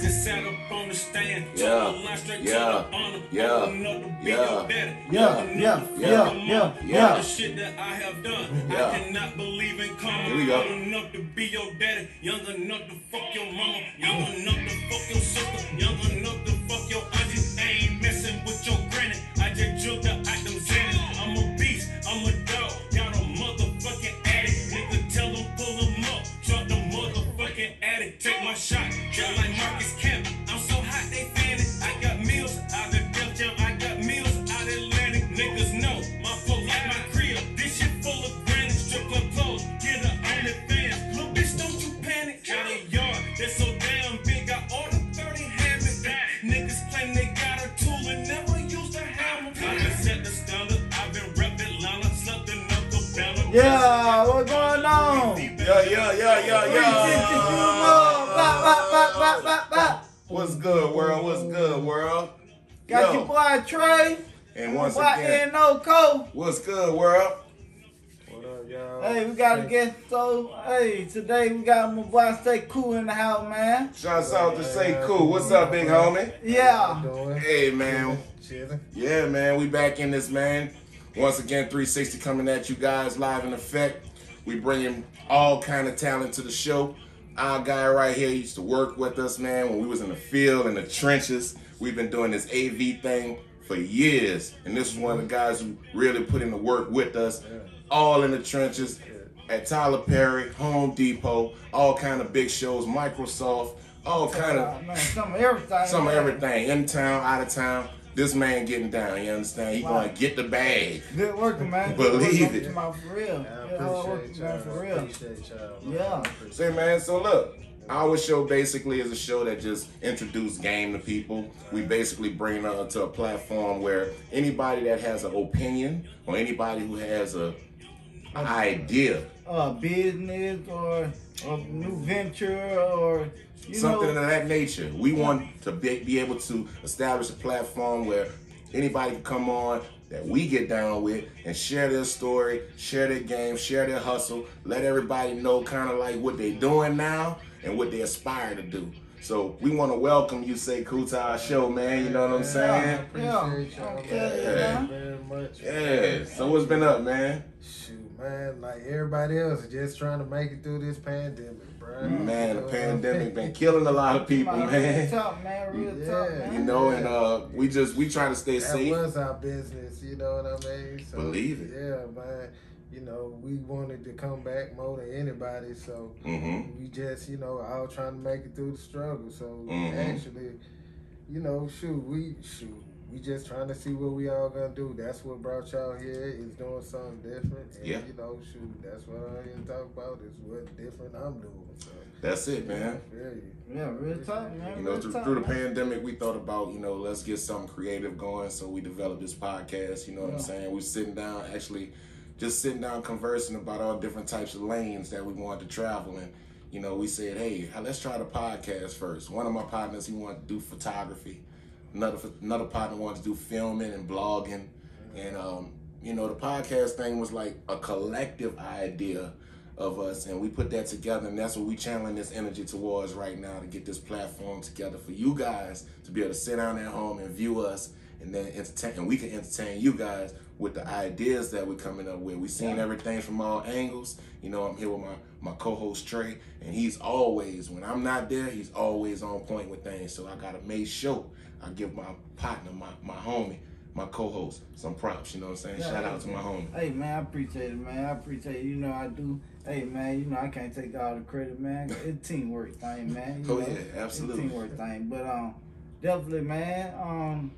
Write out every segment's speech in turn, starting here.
just sat up on the stand. Yeah. Told her line straight to Yeah. the honor. Yeah. Open up to be Yeah. your daddy. Yeah. Young enough Yeah. to fuck Yeah. your mama. Yeah. All Yeah. the shit that I have done. Yeah. I cannot believe in karma. Here we go. Old enough to be your daddy. Young enough to fuck your mama. Young enough to fuck your sister. Young enough to fuck your auntie. I ain't messing with your granny. I just drilled the motherfucking. Take my shot. Just like Marcus Kemp. I'm so hot they fan it. I got meals out of Def Jam. I got meals out of Atlantic. Niggas know my flow like my crib. This shit full of granite. Strip club clothes. Get a OnlyFans. Little bitch, don't you panic. Got a yard that's so damn big. I ordered 30 hammers. Niggas claim they got a tool and never used a hammer. I been set the standard. I've been repping Atlanta. Slept in Knuckle Banner. Yeah, what's going on? Yeah, yeah, yeah, yeah, yeah, yeah. What's good, world? What's good, world? Got Yo. your boy Trey. And once boy again, N.O. Cole. what's good, world? What up, y'all? Hey, we got a guest. So, hey, today we got my boy Sekou in the house, man. Shouts out to Sekou. What's up, big homie? Yeah. Hey, man. Chilling. Yeah, man, we back in this, man. Once again, 360 coming at you guys live in effect. We bringing all kind of talent to the show. Our guy right here used to work with us, man, when we was in the field, in the trenches. We've been doing this AV thing for years, and this is one of the guys who really put in the work with us, all in the trenches at Tyler Perry, Home Depot, all kind of big shows, Microsoft, all kind of Uh, man, some of everything. some of everything in town, out of town. This man getting down. You understand? He Wow. gonna get the bag. Good working, man. Good Believe working, it. come out For real. I Yeah, hard appreciate y'all. for real. Appreciate y'all. Yeah. I Say, man. So look, our show basically is a show that just introduce game to people. We basically bring it to a platform where anybody that has an opinion or anybody who has a idea, Uh, business or a new venture or you something know. of that nature. We want to be, be able to establish a platform where anybody can come on that we get down with and share their story, share their game, share their hustle, let everybody know kind of like what they're doing now and what they aspire to do. So we want to welcome you, Sekou to our show, man. You know what I'm saying? Yeah. Appreciate y'all Okay, man. yeah. Very much. Yeah. So what's been up, man? Shoot, man, like everybody else, just trying to make it through this pandemic, bro. Man, You the pandemic been killing a lot of people, Real man. talk, man. Real Yeah. talk, man. You know, and uh, we just we try to stay That safe. was our business, you know what I mean? So, Believe it. Yeah, man. You know, we wanted to come back more than anybody, so Mm-hmm. we just, you know, all trying to make it through the struggle. So Mhm. actually, you know, shoot, we shoot, we just trying to see what we all gonna do. That's what brought y'all here is doing something different. And Yeah. you know, shoot, that's what I'm here to talk about is what different I'm doing. So That's it, man. I feel you. Yeah, real talk, man. You know, real through, talk, through the man. pandemic, we thought about, you know, let's get something creative going. So we developed this podcast. You know what I'm saying? We're sitting down, actually, just sitting down conversing about all different types of lanes that we wanted to travel in. You know, we said, hey, let's try the podcast first. One of my partners, he wanted to do photography. Another another partner wanted to do filming and blogging. And um, you know, the podcast thing was like a collective idea of us, and we put that together, and that's what we channeling this energy towards right now to get this platform together for you guys to be able to sit down at home and view us, and then entertain, and we can entertain you guys with the ideas that we're coming up with. We've seen Yeah. everything from all angles. You know, I'm here with my my co-host Trey, and he's always when I'm not there, he's always on point with things. So I gotta make sure I give my partner, my my homie, my co-host, some props. You know what I'm saying? Yeah, Shout out to my homie. Hey man, I appreciate it, man. I appreciate it. You know I do. Hey man, you know I can't take all the credit, man. It's teamwork thing, man. You Oh, know? yeah, It's absolutely. teamwork thing. But um, definitely, man. Um,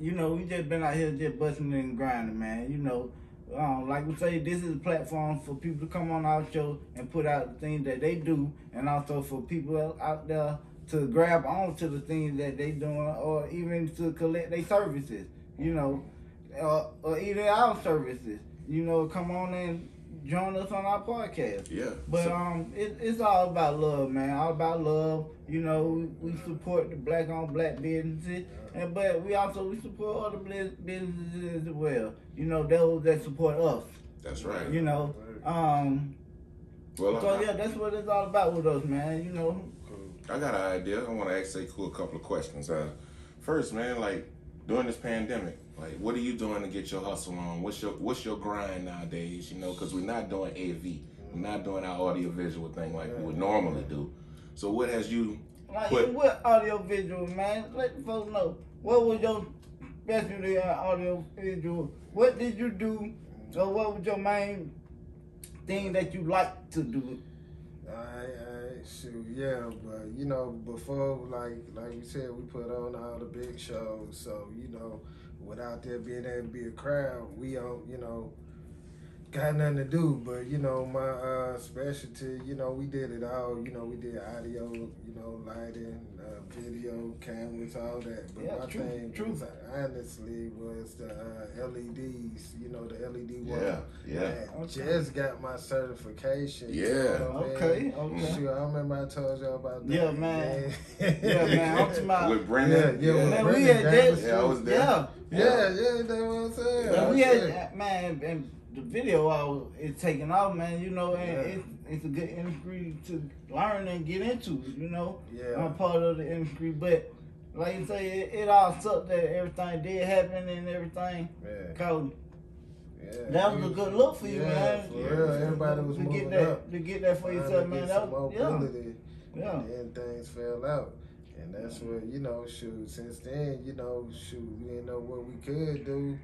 you know we just been out here just busting and grinding, man. You know, um, like we say, this is a platform for people to come on our show and put out the things that they do, and also for people out there to grab onto the things that they doing, or even to collect their services. You know, uh, or even our services. You know, come on and join us on our podcast. Yeah. But So- um, it, it's all about love, man. All about love. You know, we, we support the black on black businesses, and but we also we support other bus- businesses as well. You know, those that support us. that's right. You know, um. Well, So I- yeah, that's what it's all about with us, man. You know. I got an idea. I want to ask Sekou a couple of questions. Uh, first, man, like during this pandemic, like what are you doing to get your hustle on? What's your What's your grind nowadays? You know, because we're not doing AV, we're not doing our audio visual thing like we would normally do. So, what has you Like put? what audio visual, man? Let the folks know. What was your specialty in audio visual? What did you do? Or what was your main thing that you like to do? Alright, alright, shoot, yeah, but you know, before like like we said, we put on all the big shows, so you know, without there being able to be a crowd, we don't, you know, got nothing to do. But you know, my uh specialty, you know, we did it all. You know, we did audio, you know, lighting, uh, video, cameras, all that. But Yeah, my true, thing, true. was, honestly, was the uh, LEDs. You know, the LED wall. Yeah, yeah. Okay. just got my certification. you Yeah. know what I mean? Okay, okay. Shoot, I remember I told y'all about that. Yeah, man. Yeah, man. I'm talking about. With Yeah, Brendan? yeah, with Man, we had that. Yeah, I was there. Yeah. Yeah, yeah, that's what I'm saying. Man, we Yeah. had man, and the video I was it's taking off, man. You know, and Yeah. it's it's a good industry to learn and get into. You know, Yeah. I'm part of the industry, but like you say, it, it all sucked that everything did happen and everything. Yeah, Cause yeah. that was a good look for you, yeah, man. For real, everybody was to moving get that up. to get that for yourself, man. That was, yeah, yeah. And then things fell out. And that's what, you know, shoot, since then, you know, shoot, we didn't know what we could do.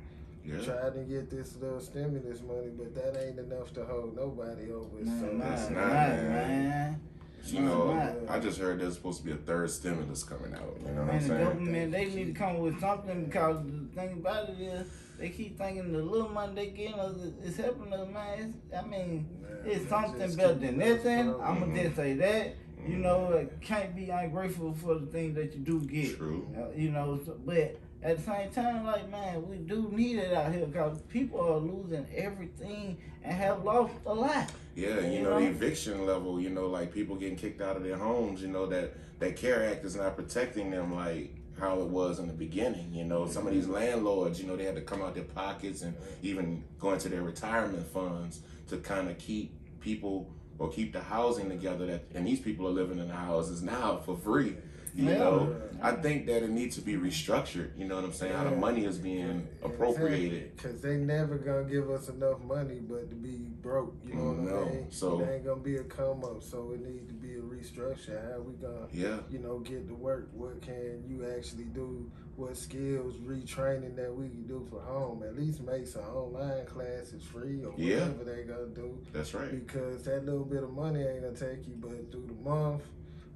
Yeah. Tried to get this little stimulus money, but that ain't enough to hold nobody over. so Man, that's man, not, man, man. man. You know, I just heard there's supposed to be a third stimulus coming out. You know what I'm Man, the saying? government they need to come with something because the thing about it is they keep thinking the little money they getting us is helping us, man. It's, I mean, Yeah, it's something better than us nothing. I'm gonna just say that. You know, it can't be ungrateful for the things that you do get. True. Uh, you know, so, but at the same time, like man, we do need it out here because people are losing everything and have lost a lot. Yeah, you You know, the know? eviction level, you know, like people getting kicked out of their homes, you know, that that CARE Act is not protecting them like how it was in the beginning. You know, some of these mm-hmm. landlords, you know, they had to come out their pockets and even go into their retirement funds to kind of keep people or keep the housing together that and these people are living in the houses now for free. You Yeah. know, I think that it needs to be restructured. You know what I'm saying? How the money is being appropriated. Because they never gonna give us enough money but to be broke. You know Mm, what no. I mean? So- it ain't gonna be a come up. So it needs to be a restructure. How we gonna Yeah. you know, get to work. What can you actually do? What skills, retraining that we can do for home? At least make some online classes free or Yeah. whatever they gonna do. That's right. Because that little bit of money ain't gonna take you but through the month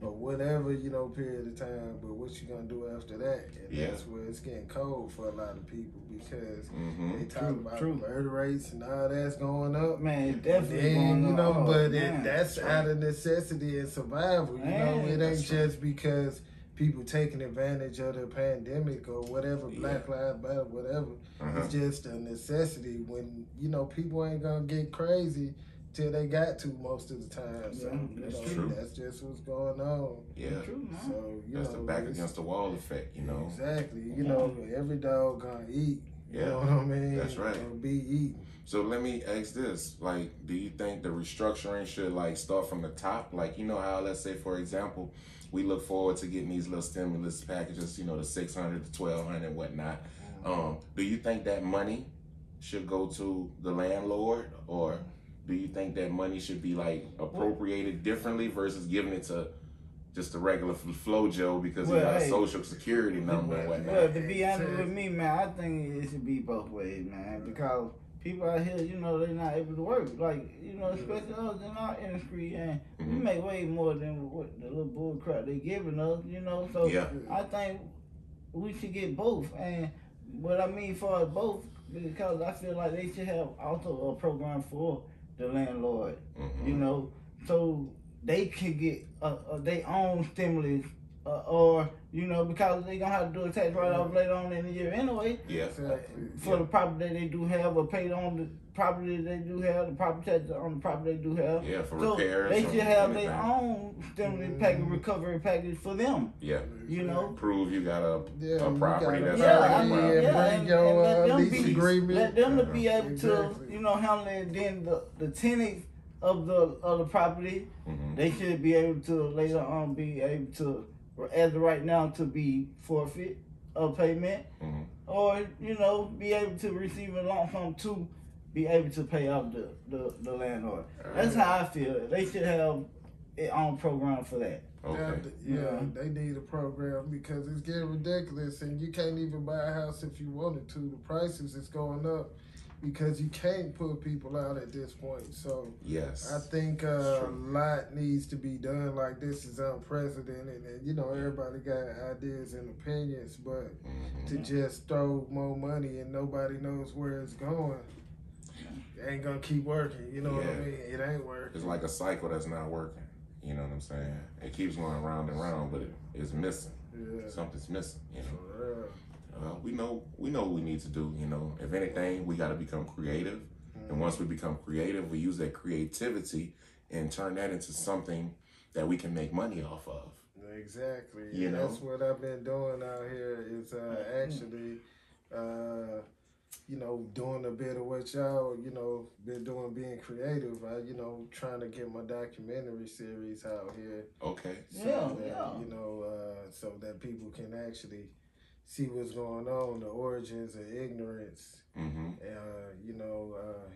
or whatever, you know, period of time. But what you gonna do after that? And Yeah. that's where it's getting cold for a lot of people because hmm they talk about true. murder rates and all that's going up. Man, it's And definitely then, going you know, Oh, but man. it, that's That's out of necessity and survival. You Man, know, it ain't that's right. just because people taking advantage of the pandemic or whatever, Black Lives Matter, whatever. Uh-huh. It's just a necessity when you know people ain't gonna get crazy till they got to most of the time. So Yeah, you that's know, true. that's just what's going on. Yeah. True. So you That's know, the back against the wall effect, you know. Exactly. You know, every dog gonna eat. You Yeah, know what I mean? that's right. Or be eaten. So let me ask this: like, do you think the restructuring should like start from the top? Like, you know how, let's say, for example, we look forward to getting these little stimulus packages, you know, the six hundred, the twelve hundred, and whatnot. Um, do you think that money should go to the landlord, or do you think that money should be like appropriated differently versus giving it to just a regular flow Joe because he Well, got a social security number and whatnot? Well, to be honest with me, man, I think it should be both ways, man, because people out here, you know, they're not able to work. Like, you know, especially us in our industry, and we Mhm. make way more than what the little bull crap they giving us, you know. So Yeah. I think we should get both, and what I mean for both, because I feel like they should have also a program for the landlord Mhm. you know, so they can get uh, uh, their own stimulus, uh, or you know, because they gonna have to do a tax write off later on in the year anyway Yeah. Exactly. for the property that they do have, or paid on the property they do have, the property tax on the property they do have. Yeah, for So repairs. they should have their anything. own stimulus package, recovery package for them. Yeah. You know, Prove you got a, Yeah, a property gotta that's Yeah, already I a mean, property. yeah, yeah, bring and- your and let uh, them be- agreement. let them to be able to, Exactly. you know, handle it. Then the the tenants of the of the property, Mhm. they should be able to later on be able to, as of right now, to be forfeit a payment, Mhm. or you know, be able to receive a lump sum to be able to pay off the the, the landlord. That's how I feel. They should have it on program for that. Okay. Yeah, Yeah. they need a program because it's getting ridiculous, and you can't even buy a house if you wanted to. The prices is going up because you can't put people out at this point. So Yes. I think uh, a lot needs to be done. Like this is unprecedented, and you know everybody got ideas and opinions, but Mhm. to just throw more money and nobody knows where it's going, it ain't gonna keep working. You know what I mean? It ain't working. It's like a cycle that's not working. You know what I'm saying? It keeps going round and round, but it, it's missing. Yeah. Something's missing. You know. For real. Uh, we know we know what we need to do. You know, if anything, we got to become creative. And once we become creative, we use that creativity and turn that into something that we can make money off of. Exactly. You And know? That's what I've been doing out here is uh, actually, uh, you know, doing a bit of what y'all, you know, been doing, being creative. I, you know, trying to get my documentary series out here. Okay. So Yeah, that, yeah. You know, uh, so that people can actually see what's going on, the origins of ignorance. Mm-hmm. Uh, you know, uh,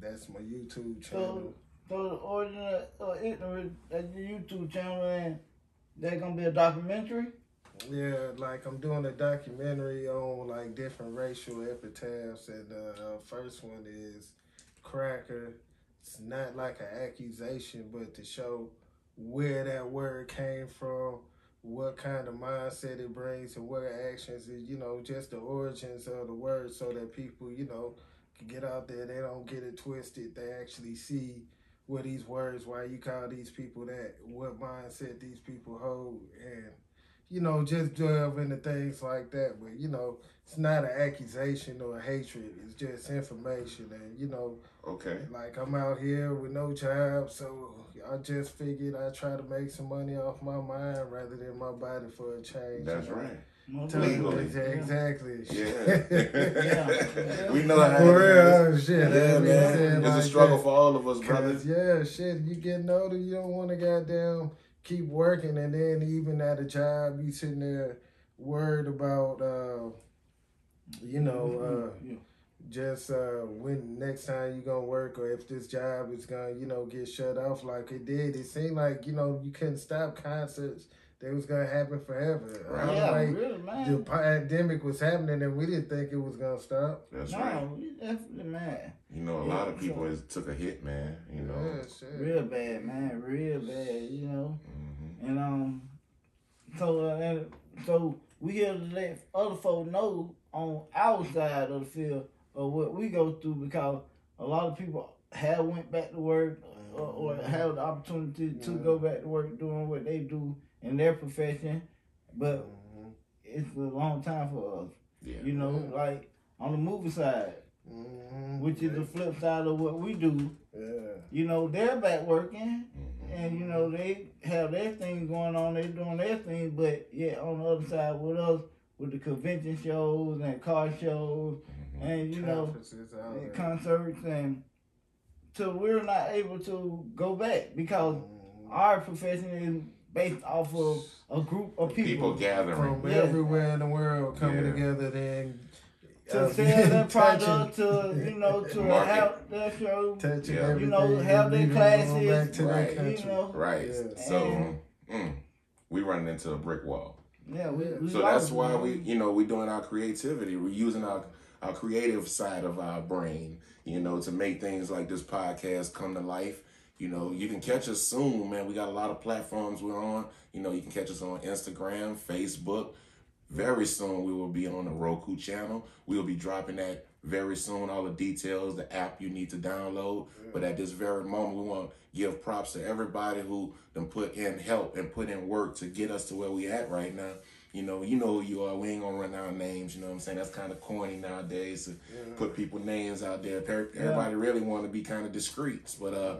that's my YouTube channel. so the origin of uh, ignorance at the YouTube channel, and that gonna be a documentary. Yeah, like I'm doing a documentary on like different racial epitaphs, and the uh, first one is cracker. It's not like an accusation, but to show where that word came from, what kind of mindset it brings, and what actions is, you know, just the origins of the word, so that people, you know, can get out there. They don't get it twisted. They actually see what these words, why you call these people that, what mindset these people hold, and you know, just delve into things like that. But you know, it's not an accusation or a hatred. It's just information, and you know, Okay. like I'm out here with no job, so I just figured I try to make some money off my mind rather than my body for a change. That's you know? right. No Tell doubt. me Legally. Exactly. Yeah. we know how For real, shit. Yeah, I mean, man. saying It's a struggle that. for all of us, brothers. Yeah, shit, you getting older, you don't want to goddamn keep working, and then even at a job, you sitting there worried about, uh, you know, uh, Yeah. just uh, when next time you gonna work, or if this job is gonna, you know, get shut off like it did. It seemed like you know you couldn't stop concerts. They was gonna happen forever. Right. Yeah, like, really, the pandemic was happening, and we didn't think it was gonna stop. That's right. No, we definitely, man. You know, a lot of people has took a hit, man. You know. Yeah, shit. Real bad, man. Real bad, you know. hmm And um, so uh, and so we here to let other folks know on our side of the field of what we go through because a lot of people have went back to work or, or have the opportunity to go back to work doing what they do in their profession, but Mhm. it's a long time for us. Yeah. You know, like on the movie side, Mhm. which is the flip side of what we do. Yeah. You know, they're back working Mhm. and you know they have their thing going on, They're doing their thing, but yeah, on the other side with us, with the convention shows and car shows, Mhm. and you know concerts, and so we're not able to go back because Mhm. our profession is based off of a group of People people, gathering. from Yeah. everywhere in the world coming Yeah. together then to uh, sell their product, to you know, to Market. have their show, Yeah. You know, have their leaving it going classes, back to their right, you know. Right. Yeah. So And- mm, we running into a brick wall. Yeah, we, we So that's why we, you know, we're doing our creativity. We're using our our creative side of our brain, you know, to make things like this podcast come to life. You know, you can catch us soon, man. We got a lot of platforms we're on. You know, you can catch us on Instagram, Facebook. Very soon we will be on the Roku channel. We will be dropping that very soon. All the details, the app you need to download. But at this very moment, we want to give props to everybody who done put in help and put in work to get us to where we at right now. You know, you know who you are. We ain't gonna run out names. You know what I'm saying? That's kind of corny nowadays to put people names out there. Everybody really want to be kind of discreet, but uh,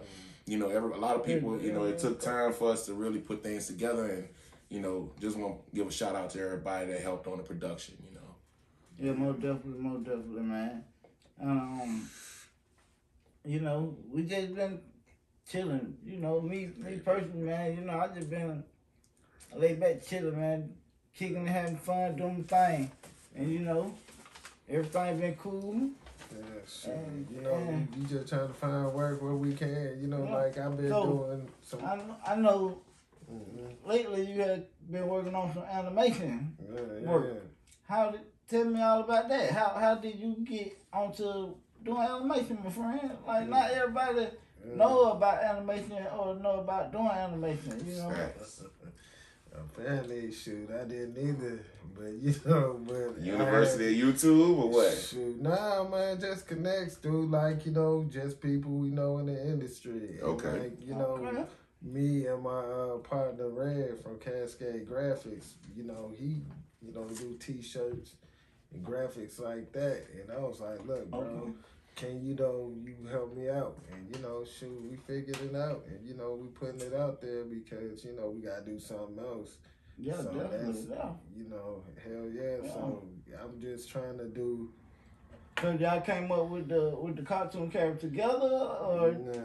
you know, every, a lot of people. You know, it took time for us to really put things together, and you know, just want to give a shout out to everybody that helped on the production. You know, Yeah, most definitely, most definitely, man. Um, you know, we just been chilling. You know, me me personally, man. You know, I just been laid back chilling, man, kicking and having fun, doing thing, and you know, everything been cool. Yeah. And- you know, and- we just trying to find work where we can. You know, Yeah. like I've been So, doing some. I I know Mhm. lately you had been working on some animation. Yeah, yeah, Work. yeah. How did tell me all about that? How how did you get onto doing animation, my friend? Like not everybody know about animation or know about doing animation. You know. Facts. Apparently, shoot, I didn't either. But you know, but University of YouTube or what? Shoot, nah, man, just connects, dude. Like you know, just people we know in the industry. And, Okay. Like you know, Okay. me and my uh, partner Red from Cascade Graphics. You know, he you know do T-shirts and graphics like that. And I was like, look, bro. Okay. Can you know you help me out? And you know, shoot, we figured it out, and you know, we putting it out there because you know we gotta do something else. Yeah, So definitely. Yeah. You know, hell yeah. So I'm just trying to do. So y'all came up with the with the cartoon character together, or yeah,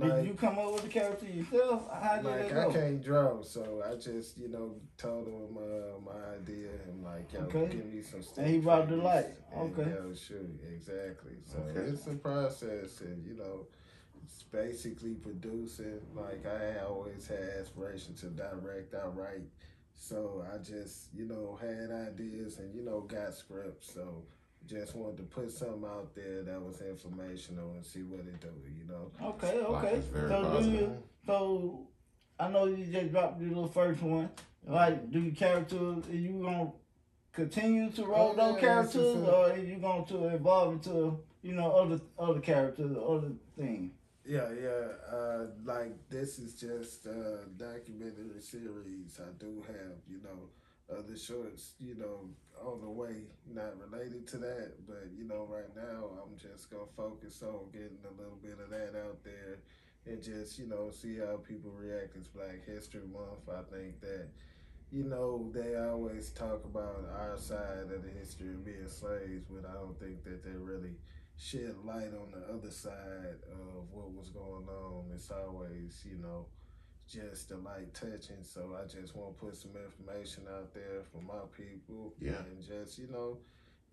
did you come up with the character yourself? How did like I can't draw, so I just you know told him uh, my idea and like yo, Okay. give me some. stuff. And he brought the light. And, Okay. yo, shoot, exactly. So Okay. it's a process, and you know. It's basically producing. Like I always had aspiration to direct, I write. So I just, you know, had ideas and, you know, got scripts. So just wanted to put something out there that was informational and see what it do, you know. Okay, Like, okay. it's very So do you? So I know you just dropped your little first one. Like, do your character? Are you gonna continue to roll Oh, those yeah, characters, this is a- or are you going to evolve into you know other other characters, other things? Yeah, yeah. Uh, like this is just a documentary series. I do have, you know, other shorts, you know, on the way, not related to that. But you know, right now I'm just gonna focus on getting a little bit of that out there, and just you know see how people react. It's Black History Month. I think that. You know, they always talk about our side of the history of being slaves, but I don't think that they really shed light on the other side of what was going on. It's always, you know, just a light touching. So I just want to put some information out there for my people. Yeah. And just, you know,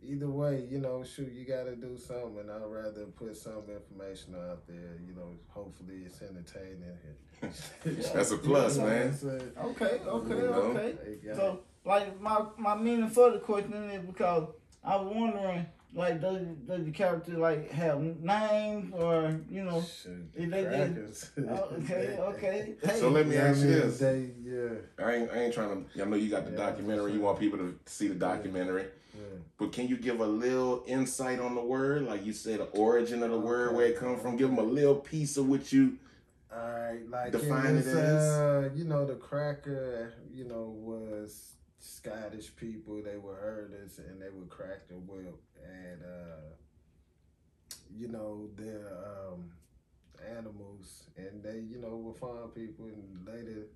either way, you know, shoot, you got to do something. And I'd rather put some information out there, you know, hopefully it's entertaining. That's a plus, You know man. I'm? Okay, okay, You know? okay. So, like my my meaning for the question is because I was wondering, like, does does the character like have names or you know? Shoot, If they did- Oh, okay, okay. Hey, So let me Yeah, ask you mean, this. They, yeah, I ain't, I ain't trying to. I know you got the Yeah, documentary. You want people to see the documentary. yeah. But can you give a little insight on the word? Like you said, the origin of the word, where it come from. Give them a little piece of what you. Alright, like Define it it as? uh, you know, the cracker, you know, was Scottish people. They were herders and they would crack the whip, and uh, you know, their um, animals, and they, you know, were farm people, and later.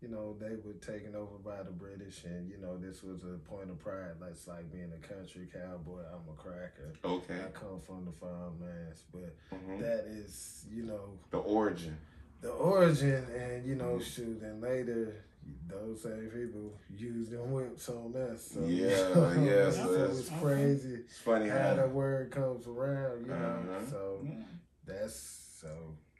You know, they were taken over by the British, and you know, this was a point of pride. Like, it's like being a country cowboy. I'm a cracker. Okay. I come from the farm, farmlands, but Mhm. that is, you know, The origin. the origin and you know shoot and later those same people used them whips on us so Yeah, you know, yeah, so so it's that's- crazy It's funny how the how. word comes around you know Uh-huh. so Yeah, that's so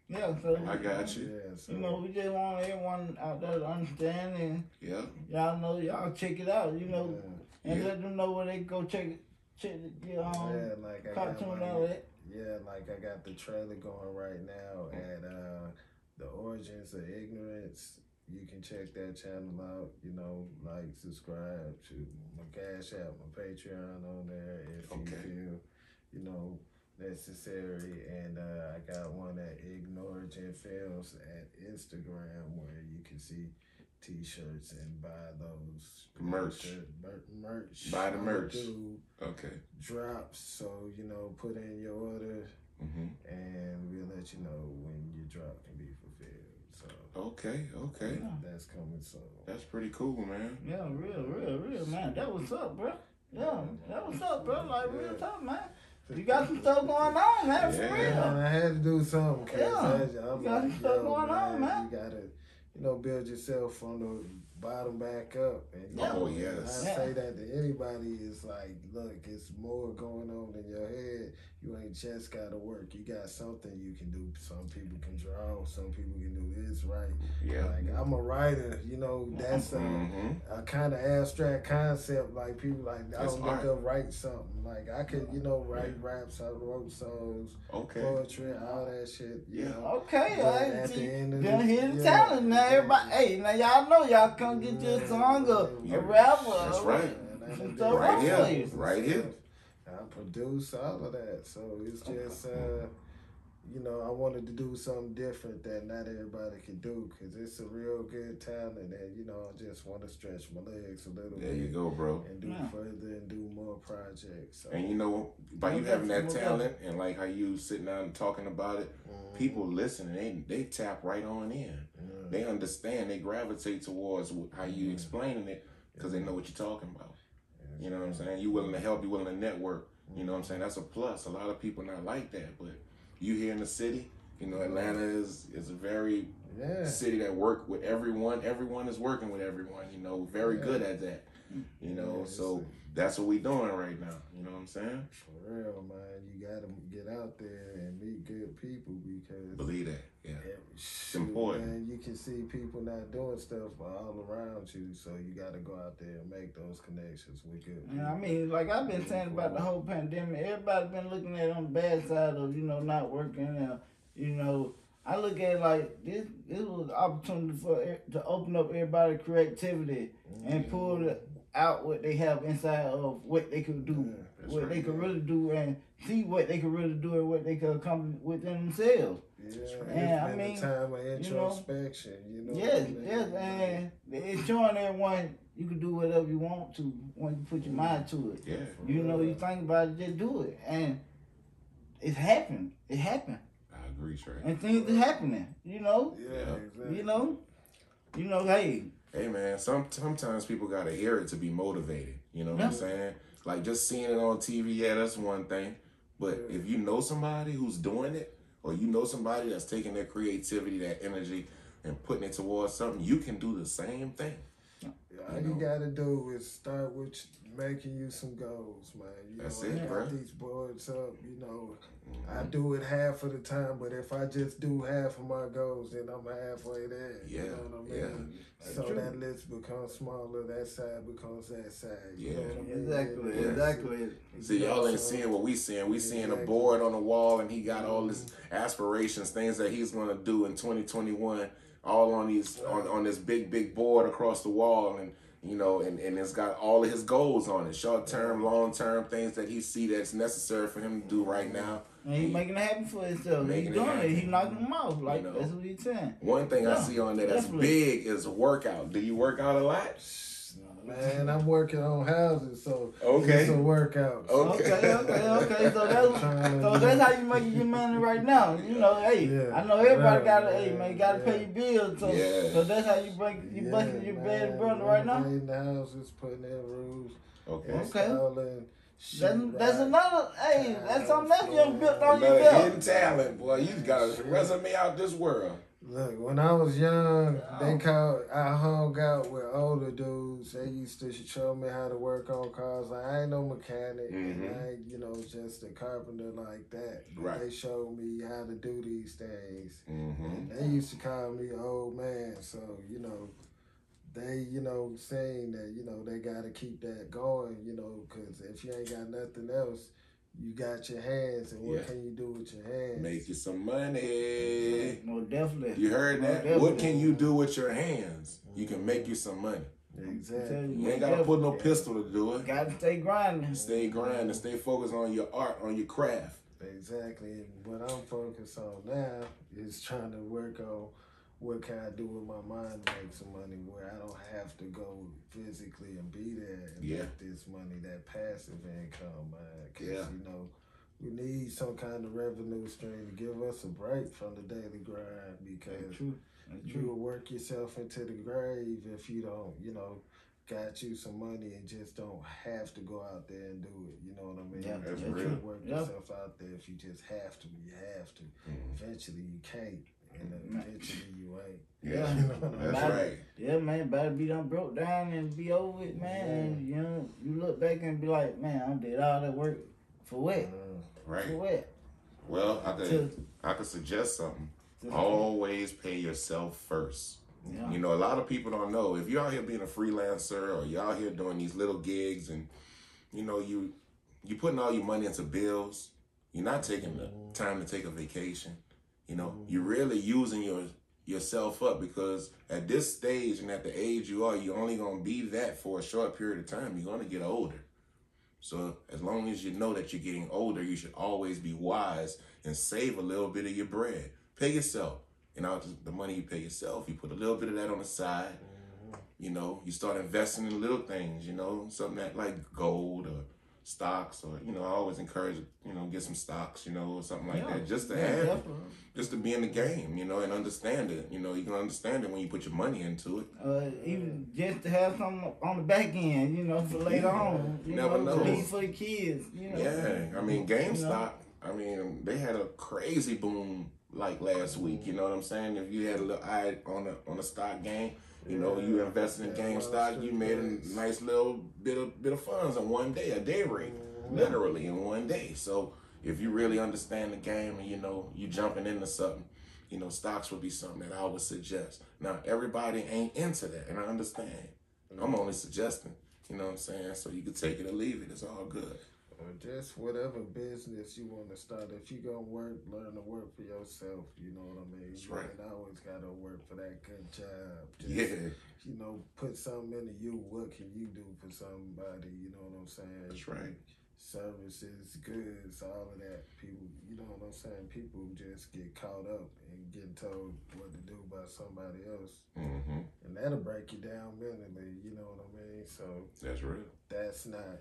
yeah. So I got you. yeah so you know, we just want everyone out there to understand, and Yeah. y'all know y'all check it out. You know, and Yeah. let them know where they can go check it, check the your yeah, um, yeah like I got cartoon my- and all that. yeah like I got the trailer going right now at uh the origins of ignorance you can check that channel out you know like subscribe to my cash app my patreon on there if Okay. you feel you know necessary and uh, i got one at ignorigin films at instagram where you can see t-shirts and buy those Merch. Mer- merch Buy the merch. Okay. drops so you know put in your order hmm and we'll let you know when your drop can be. So Okay. Okay. Yeah. that's coming So That's pretty cool, man. Yeah, real, real, real, man. That was up, bro. Yeah, that was up, bro. Like real Yeah. talk, man. You got some stuff going on, man. For Yeah. real. Man, I had to do something. Yeah. I, I'm You got like, some stuff yo, going on, man. You gotta, you know, build yourself from the bottom back up. And you Yeah. know, Oh, yes. I Yeah. say that to anybody. It's like, look, it's more going on in your head. You ain't just gotta work. You got something you can do. Some people can draw. Some people can do this right. Yeah. Like I'm a writer. You know, that's a, Mhm. a kind of abstract concept. Like people like I don't look up write something. Like I could, you know, write raps. I wrote songs Okay. poetry, all that shit. You Yeah. know. Okay, But I at the see. end of Done the- hear the yeah. talent now. Everybody, hey, now y'all know y'all come get you a song or Yeah. a rapper. That's right. Some Right right here. for. Right here. I produce all of that, so it's just, uh, you know, I wanted to do something different that not everybody can do, cause it's a real good talent, and you know, I just want to stretch my legs a little There bit you go, bro. and do Yeah. further and do more projects. So, And you know, by you Most having that talent and like how you sitting down and talking about it, mhm, people listening, they they tap right on in. Yeah. They understand. They gravitate towards how you mm-hmm. explaining it because they know what you're talking about. You know what I'm saying? You willing to help. You willing to network. You know what I'm mm-hmm. saying? That's a plus. A lot of people not like that, but you here in the city. You know, Atlanta is is a very yeah. city that work with everyone. Everyone is working with everyone. You know, very Yeah. good at that. You know, Yeah, so that's what we doing right now. You know what I'm saying? For real, man, you gotta get out there and meet good people because Believe that. Yeah. it's important. Man, you can see people not doing stuff all around you, so you got to go out there and make those connections with good people. Yeah, I mean, like I've been saying about the whole pandemic, everybody been looking at it on the bad side of you know not working. And, you know, I look at it like this. This was an opportunity for to open up everybody's creativity mm-hmm. and pull it out what they have inside of what they could do, that's what right, they could yeah. really do, and see what they could really do and what they could accomplish within themselves. Yeah, right. Yeah, I mean, time of you know, introspection. You know, Yes, what I mean? yes, and it's showing everyone you can do whatever you want to when you put your mind to it. Yeah. You know, you think about it, just do it, and it's happened. It happened, I agree, Trey. and things are happening. You know, Yeah, Yeah. exactly. you know, you know. Hey, Hey man, some sometimes people gotta hear it to be motivated. You know what I'm saying? Like just seeing it on TV, yeah, that's one thing. But Yeah. if you know somebody who's doing it, or you know somebody that's taking their creativity, that energy, and putting it towards something, you can do the same thing. All You you gotta do is start with making you some goals, man. You That's know, it, I bro. these boards up, you know. Mm-hmm. I do it half of the time, but if I just do half of my goals, then I'm halfway there. Yeah, You know what I yeah. mean? That's So true. that list becomes smaller, that side becomes that side. You know Yeah. what I mean? exactly, Yeah. exactly. See, y'all ain't So- seeing what we seeing. We seeing a board on the wall, and he got all his aspirations, things that he's gonna do in 2021, all on these on, on this big big board across the wall, and you know, and, and it's got all of his goals on it, short term, long term, things that he see that's necessary for him to do right now. And he's making it happen for himself. He's doing it. happen. He's knocking them off. Like You know. that's what he's saying. One thing I see on there that's definitely. big is workout. Do you work out a lot? Man, I'm working on houses, so Okay. it's a workout. Okay. Okay, okay, okay. So that's so that's how you make your money right now. You know, hey, Yeah. I know everybody Yeah, got to, hey man, you got to yeah. pay your bills. So, Yeah. so that's how you break, you busting your bread and butter right now. In the houses, putting in roofs, Okay. Okay. installing That's, sheetrock. that's another, hey, that's something else you built on your Another hidden talent, boy. You got a resume out this world. Look, when I was young, they called. I hung out with older dudes. They used to show me how to work on cars. Like, I ain't no mechanic, and Mhm. I ain't, you know, just a carpenter like that. But Right. They showed me how to do these things. Mm-hmm. They used to call me old man, so you know, they you know saying that you know they got to keep that going, you know, because if you ain't got nothing else, you got your hands, and what Yeah. can you do with your hands? Make you some money. No, definitely. You heard that? Most What can you do with your hands? You can make you some money. Exactly. You ain't gotta put no pistol to do it. Got to stay grinding. Stay grinding, stay focused on your art, on your craft. Exactly. And what I'm focused on now is trying to work on what can I do with my mind to make some money where I don't have to go physically and be there and Yeah. make this money, that passive income, man. Cause, Yeah. you know, we need some kind of revenue stream to give us a break from the daily grind because True. That's you will work yourself into the grave if you don't, you know, got you some money and just don't have to go out there and do it. You know what I mean? Yeah, you that's just real. work Yeah. yourself out there. If you just have to, you have to. Mhm. Eventually, you can't, and then eventually, you ain't. Yeah, You know what I that's right. Yeah, man, better be done broke down and be over it, man. And you know, you look back and be like, man, I did all that work for what? Uh, Right. For what? Well, I could To- I could suggest something. to- Always pay yourself first. Yeah. You know, a lot of people don't know. If you're out here being a freelancer or you're out here doing these little gigs and you know, you you putting all your money into bills, you're not taking the time to take a vacation. You know, mm-hmm. you're really using your yourself up because at this stage and at the age you are, you're only gonna be that for a short period of time. You're gonna get older. So as long as you know that you're getting older, you should always be wise and save a little bit of your bread. Pay yourself. And out the money you pay yourself, you put a little bit of that on the side. Mm-hmm. You know, you start investing in little things, you know, something that like gold or stocks or, you know, I always encourage, you know, get some stocks, you know, or something like Yeah. that. Just to Yeah, have definitely. just to be in the game, you know, and understand it. You know, you can understand it when you put your money into it. Uh, even just to have something on the back end, you know, for later on. You Never know, know. for the kids. You know. Yeah, I mean, GameStop. I mean, they had a crazy boom like last week. You know what I'm saying? If you had a little eye on the on the stock game, you know, you invested in GameStop, you made a nice little bit of bit of funds in one day, a day rate, literally in one day. So if you really understand the game and you know you jumping into something, you know, stocks would be something that I would suggest. Now everybody ain't into that, and I understand. I'm only suggesting. You know what I'm saying? So you can take it or leave it. It's all good. Or just whatever business you want to start. If you gonna work, learn to work for yourself. You know what I mean? That's you right. ain't always gotta work for that good job. Just, Yeah. You know, put something into you. What can you do for somebody? You know what I'm saying? That's right. Services, goods, all of that. People, you know what I'm saying? People just get caught up and getting told what to do by somebody else, hmm and that'll break you down mentally. You know what I mean? So That's real. that's not,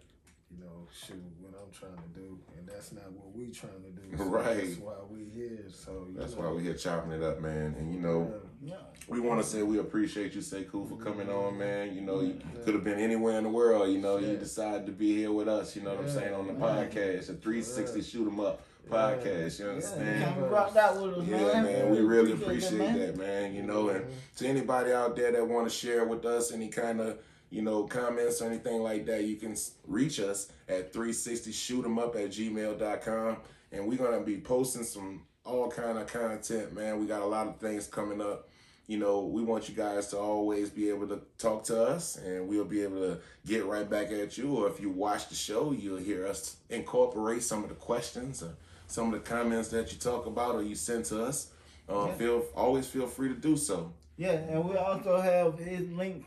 you know, shoot what I'm trying to do, and that's not what we trying to do. So Right. That's why we here. So you That's know, why we here chopping it up, man. And you know, Yeah. we want to say we appreciate you, Sekou, for coming on, man. You know, you Yeah. could have been anywhere in the world. You know, you decided to be here with us. You know what I'm saying on the Yeah. podcast, the 360 Shoot 'Em Up podcast. You Yeah, understand? come rock that with us, Yeah, man. man, we really Appreciate appreciate that, that, man. You know, and to anybody out there that want to share with us any kind of, you know, comments or anything like that, you can reach us at 360 shoot 'em up at gmail.com. And we're going to be posting some all kind of content, man. We got a lot of things coming up. You know, we want you guys to always be able to talk to us and we'll be able to get right back at you. Or if you watch the show, you'll hear us incorporate some of the questions or some of the comments that you talk about or you send to us. Um, Yeah. Feel always feel free to do so. Yeah, and we also have his link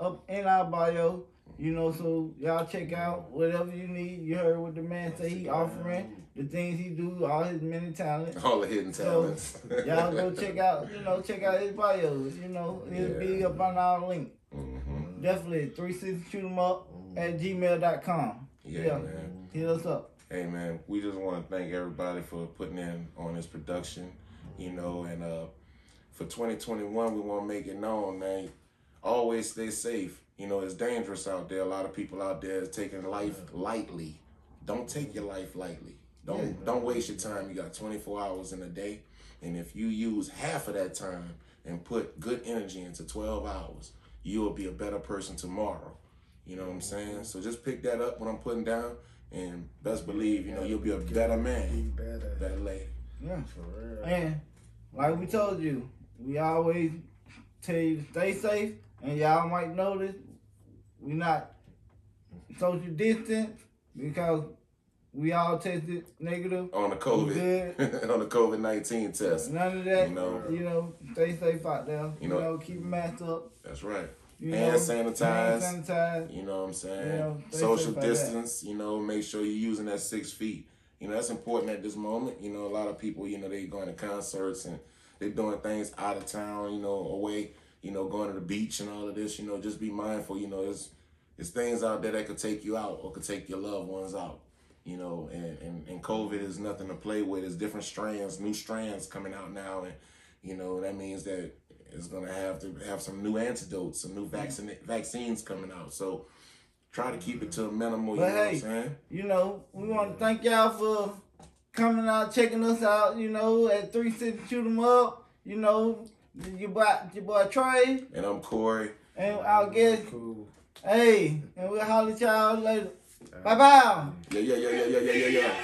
up in our bio. You know, so y'all check out whatever you need. You heard what the man say he offering, the things he do, all his many talents. All the hidden So, talents. Y'all go check out, you know, check out his bio. You know, it'll Yeah. be up on our link. hmm Definitely, 360 shoot 'em up at gmail.com. Yeah, Yeah. man. Hit us up. Hey man, we just want to thank everybody for putting in on this production, you know, and uh for 2021 we want to make it known, man. Always stay safe. You know, it's dangerous out there. A lot of people out there is taking life lightly. Don't take your life lightly. Don't Yeah. don't waste your time. You got 24 hours in a day, and if you use half of that time and put good energy into 12 hours, you will be a better person tomorrow. You know what I'm saying? Mm-hmm. So just pick that up when I'm putting down, and best believe, you know, you'll be a better be man, better. better lady. Yeah. For real. And like we told you, we always tell you to stay safe. And y'all might notice we not social distance because we all tested negative. On the COVID, on the COVID 19 test. None of that. You know. you know, stay safe out there. You You know- know, keep your mask up. That's right. You Hand know, sanitize. Hand sanitize. You know what I'm saying? You know, Social safe like that. distance, you know, make sure you're using that six feet. You know, that's important at this moment. You know, a lot of people, you know, they going to concerts and they're doing things out of town, you know, away, you know, going to the beach and all of this, you know, just be mindful, you know, it's it's things out there that could take you out or could take your loved ones out. You know, and, and, and COVID is nothing to play with. There's different strands, new strands coming out now and you know, that means that it's gonna have to have some new antidotes, some new mm-hmm. vaccine vaccines coming out. So try to keep it to a minimal. You But know what I'm hey, saying? You know, we want to thank y'all for coming out, checking us out. You know, at 360 Shoot 'em Up. You know, your boy, your boy Trey And I'm Corey. and our guest. Cool. Hey, and we'll holler at y'all later. Bye bye. Yeah, yeah, yeah, yeah, yeah, yeah, yeah, yeah.